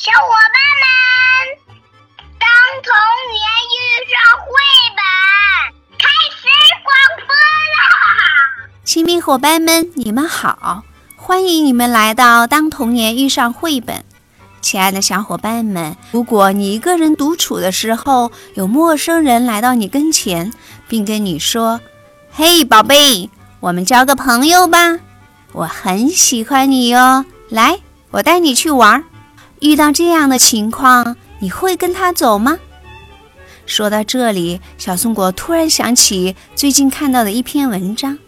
小伙伴们，当童年遇上绘本，开始广播啦！亲密伙伴们，你们好，欢迎你们来到《当童年遇上绘本》。亲爱的小伙伴们，如果你一个人独处的时候，有陌生人来到你跟前，并跟你说：“嘿，宝贝，我们交个朋友吧，我很喜欢你哟，来，我带你去玩儿。”遇到这样的情况，你会跟他走吗？说到这里，小松果突然想起最近看到的一篇文章：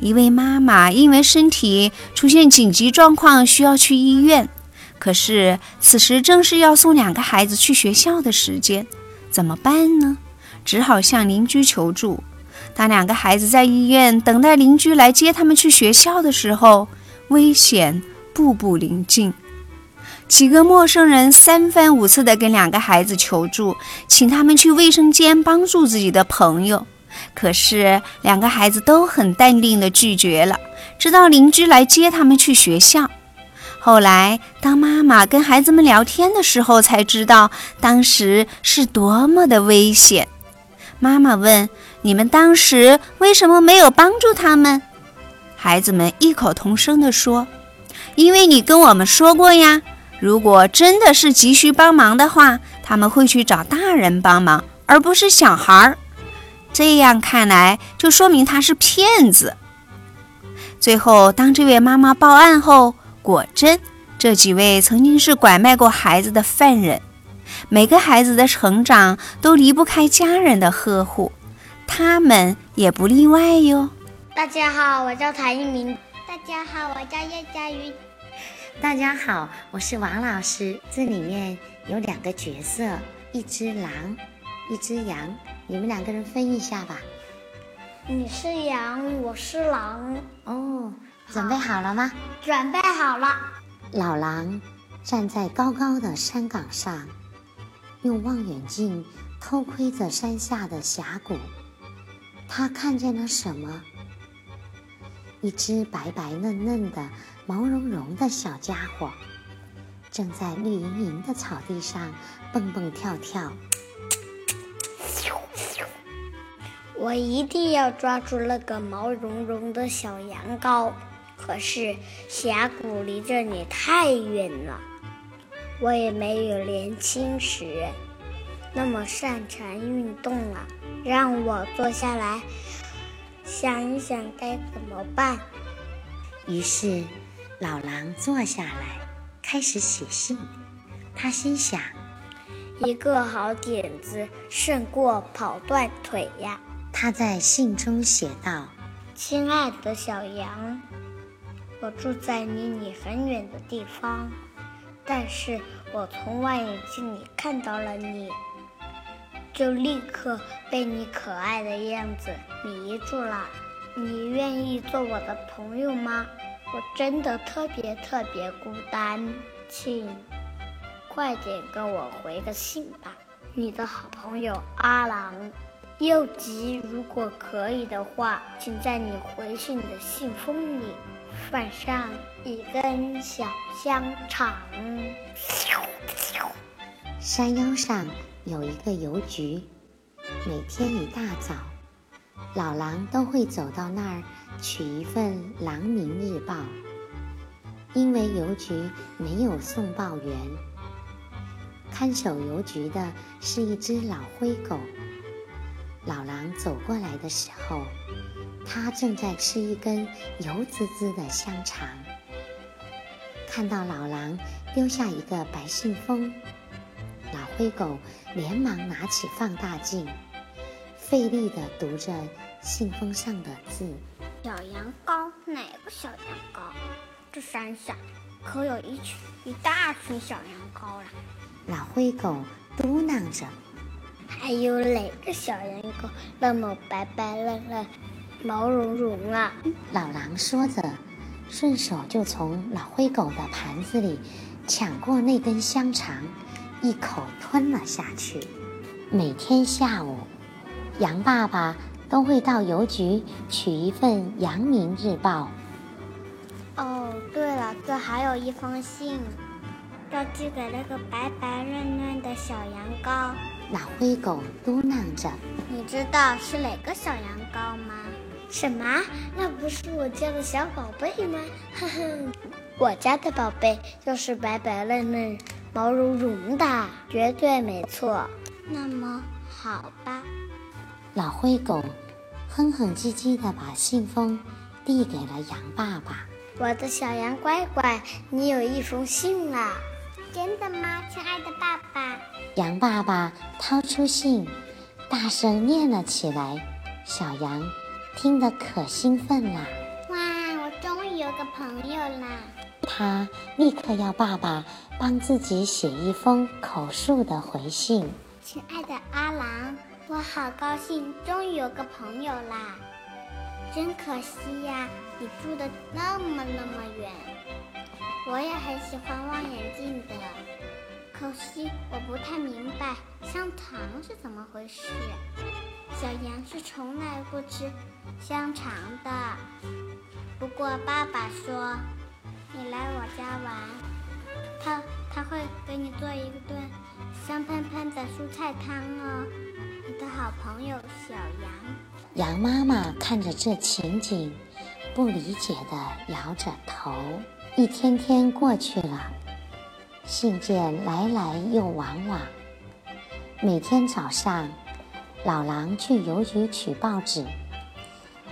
一位妈妈因为身体出现紧急状况，需要去医院。可是此时正是要送两个孩子去学校的时间，怎么办呢？只好向邻居求助。当两个孩子在医院等待邻居来接他们去学校的时候，危险步步临近。几个陌生人三番五次地跟两个孩子求助，请他们去卫生间帮助自己的朋友。可是两个孩子都很淡定地拒绝了，直到邻居来接他们去学校。后来，当妈妈跟孩子们聊天的时候，才知道当时是多么的危险。妈妈问：“你们当时为什么没有帮助他们？”孩子们异口同声地说：“因为你跟我们说过呀，如果真的是急需帮忙的话，他们会去找大人帮忙，而不是小孩儿。这样看来，就说明他是骗子。”最后，当这位妈妈报案后，果真，这几位曾经是拐卖过孩子的犯人。每个孩子的成长都离不开家人的呵护，他们也不例外哟。大家好，我叫谭一鸣。大家好，我叫叶佳瑜。大家好，我是王老师。这里面有两个角色，一只狼，一只羊。你们两个人分一下吧。你是羊，我是狼。哦。准备好了吗？准备好了。老狼站在高高的山岗上，用望远镜偷窥着山下的峡谷。他看见了什么？一只白白嫩嫩的、毛茸茸的小家伙，正在绿莹莹的草地上蹦蹦跳跳。我一定要抓住那个毛茸茸的小羊羔。可是峡谷离这里太远了，我也没有年轻时那么擅长运动了。让我坐下来想一想该怎么办。于是老狼坐下来开始写信。他心想：一个好点子胜过跑断腿呀。他在信中写道：“亲爱的小羊。”我住在离你很远的地方，但是我从望远镜里看到了你，就立刻被你可爱的样子迷住了。你愿意做我的朋友吗？我真的特别特别孤单，请快点跟我回个信吧。你的好朋友阿郎。又急，如果可以的话，请在你回信的信封里。放上一根小香肠。山腰上有一个邮局，每天一大早，老狼都会走到那儿取一份《狼民日报》。因为邮局没有送报员，看守邮局的是一只老灰狗。老狼走过来的时候。它正在吃一根油滋滋的香肠，看到老狼丢下一个白信封，灰狗连忙拿起放大镜，费力地读着信封上的字：“小羊羔，哪个小羊羔？这山下可有一群一大群小羊羔了。”老灰狗嘟囔着：“还有哪个小羊羔那么白白嫩嫩？”毛茸茸啊！老狼说着，顺手就从老灰狗的盘子里抢过那根香肠，一口吞了下去。每天下午，羊爸爸都会到邮局取一份《阳明日报》。哦，对了，这还有一封信。要寄给那个白白嫩嫩的小羊羔。老灰狗嘟囔着：“你知道是哪个小羊羔吗？”“什么？那不是我家的小宝贝吗？”“哼哼，我家的宝贝就是白白嫩嫩、毛茸茸的，绝对没错。”“那么好吧。”老灰狗哼哼唧唧地把信封递给了羊爸爸。“我的小羊乖乖，你有一封信啦！”“真的吗，亲爱的爸爸？”羊爸爸掏出信，大声念了起来。小羊听得可兴奋了。哇，我终于有个朋友啦！他立刻要爸爸帮自己写一封口述的回信。亲爱的阿郎，我好高兴，终于有个朋友啦！真可惜呀，你住的那么那么远。我也很喜欢望远镜的。可惜我不太明白香肠是怎么回事。小羊是从来不吃香肠的。不过爸爸说，你来我家玩，他他会给你做一顿香喷喷的蔬菜汤哦。你的好朋友小羊。羊妈妈看着这情景，不理解地摇着头。一天天过去了。信件来来又往往。每天早上，老狼去邮局取报纸，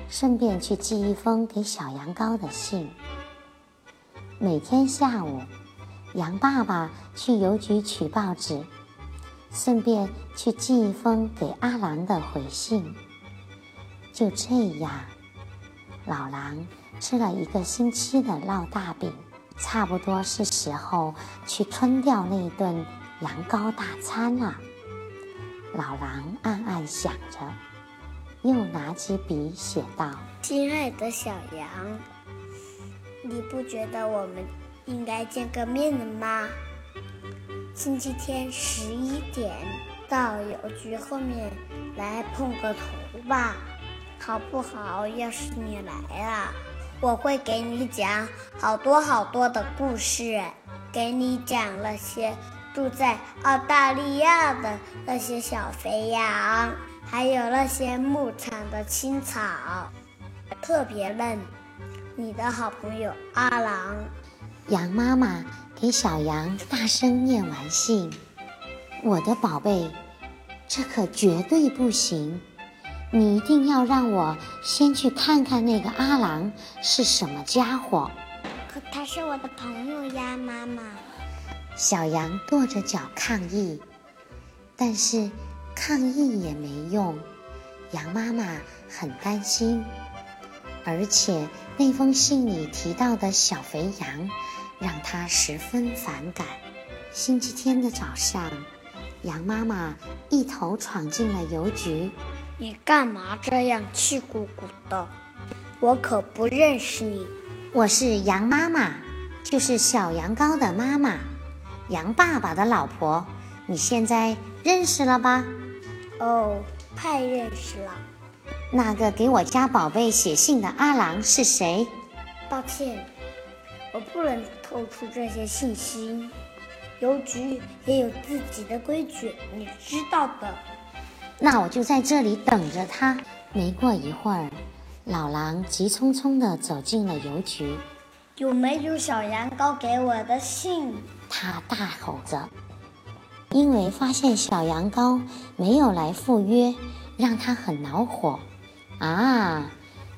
顺便去寄一封给小羊羔的信。每天下午，羊爸爸去邮局取报纸，顺便去寄一封给阿郎的回信。就这样，老狼吃了一个星期的烙大饼。差不多是时候去吞掉那一顿羊羔大餐了。老狼暗暗想着，又拿起笔写道：“亲爱的小羊，你不觉得我们应该见个面了吗？星期天十一点到邮局后面来碰个头吧，好不好？要是你来了。”我会给你讲好多好多的故事，给你讲那些住在澳大利亚的那些小肥羊，还有那些牧场的青草，特别嫩。你的好朋友阿郎，羊妈妈给小羊大声念完信：“我的宝贝，这可绝对不行。”你一定要让我先去看看那个阿郎是什么家伙。可他是我的朋友呀，妈妈。小羊跺着脚抗议，但是抗议也没用。羊妈妈很担心，而且那封信里提到的小肥羊让他十分反感。星期天的早上，羊妈妈一头闯进了邮局。你干嘛这样气鼓鼓的？我可不认识你。我是羊妈妈，就是小羊羔的妈妈，羊爸爸的老婆。你现在认识了吧？哦，太认识了。那个给我家宝贝写信的阿郎是谁？抱歉，我不能透出这些信息。邮局也有自己的规矩，你知道的。那我就在这里等着他。没过一会儿，老狼急匆匆地走进了邮局。有没有小羊羔给我的信？他大吼着，因为发现小羊羔没有来赴约，让他很恼火。啊，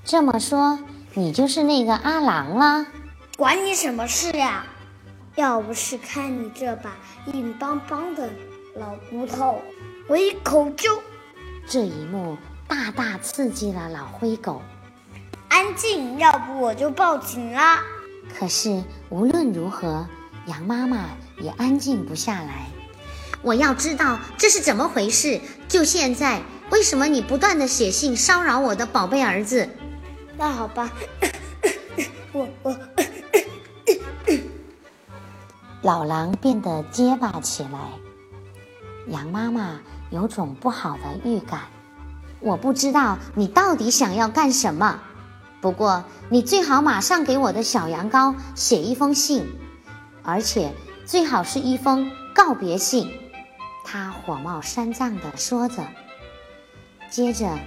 这么说你就是那个阿郎了？管你什么事呀！要不是看你这把硬邦邦的老骨头。我一口就……这一幕大大刺激了老灰狗。安静，要不我就报警啦！可是无论如何，羊妈妈也安静不下来。我要知道这是怎么回事！就现在，为什么你不断的写信骚扰我的宝贝儿子？那好吧，我 我…… 老狼变得结巴起来。羊妈妈。有种不好的预感，我不知道你到底想要干什么。不过你最好马上给我的小羊羔写一封信，而且最好是一封告别信。他火冒三丈地说着。接着，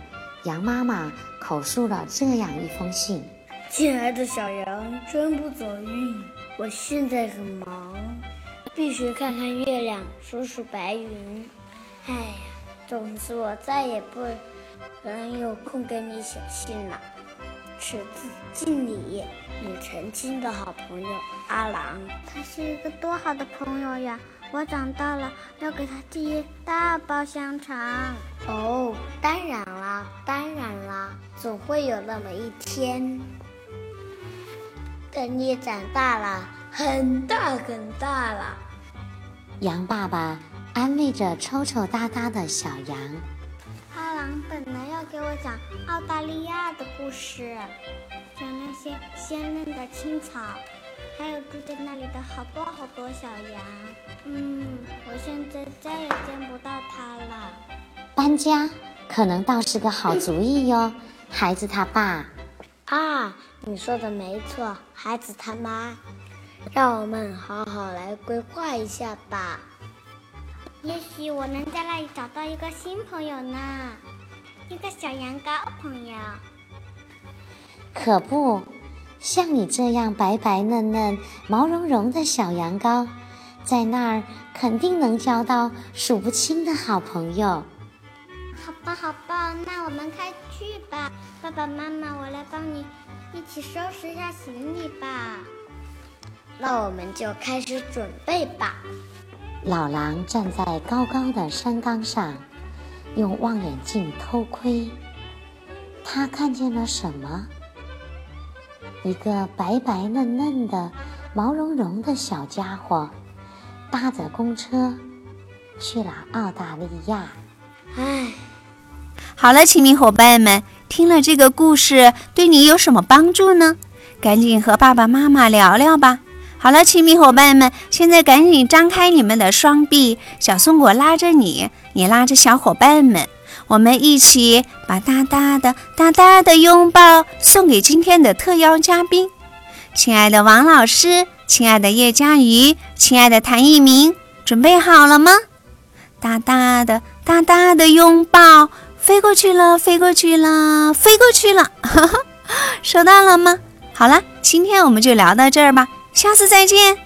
羊妈妈口述了这样一封信：“亲爱的小羊，真不走运，我现在很忙，必须看看月亮，数数白云。哎呀，总之我再也不能有空给你写信了。此致敬礼，你曾经的好朋友阿郎。他是一个多好的朋友呀！我长大了要给他寄一大包香肠。哦，当然啦，当然啦，总会有那么一天，等你长大了，很大很大了。羊爸爸安慰着抽抽搭搭的小羊。阿郎本来要给我讲澳大利亚的故事，讲那些鲜嫩的青草，还有住在那里的好多好多小羊。嗯，我现在再也见不到它了。搬家可能倒是个好主意哟，孩子他爸。啊，你说的没错，孩子他妈。让我们好好来规划一下吧。也许我能在那里找到一个新朋友呢，一个小羊羔朋友。可不像你这样白白嫩嫩、毛茸茸的小羊羔，在那儿肯定能交到数不清的好朋友。好吧，好吧，那我们快去吧。爸爸妈妈，我来帮你一起收拾一下行李吧。那我们就开始准备吧。老狼站在高高的山岗上，用望远镜偷窥。他看见了什么？一个白白嫩嫩的、毛茸茸的小家伙，搭着公车去了澳大利亚。唉，好了，亲密伙伴们，听了这个故事，对你有什么帮助呢？赶紧和爸爸妈妈聊聊吧。好了，亲密伙伴们，现在赶紧张开你们的双臂，小松果拉着你，你拉着小伙伴们，我们一起把大大的、大大的拥抱送给今天的特邀嘉宾，亲爱的王老师，亲爱的叶佳瑜，亲爱的谭一鸣，准备好了吗？大大的、大大的拥抱，飞过去了，飞过去了，飞过去了，哈哈，收到了吗？好了，今天我们就聊到这儿吧。下次再见。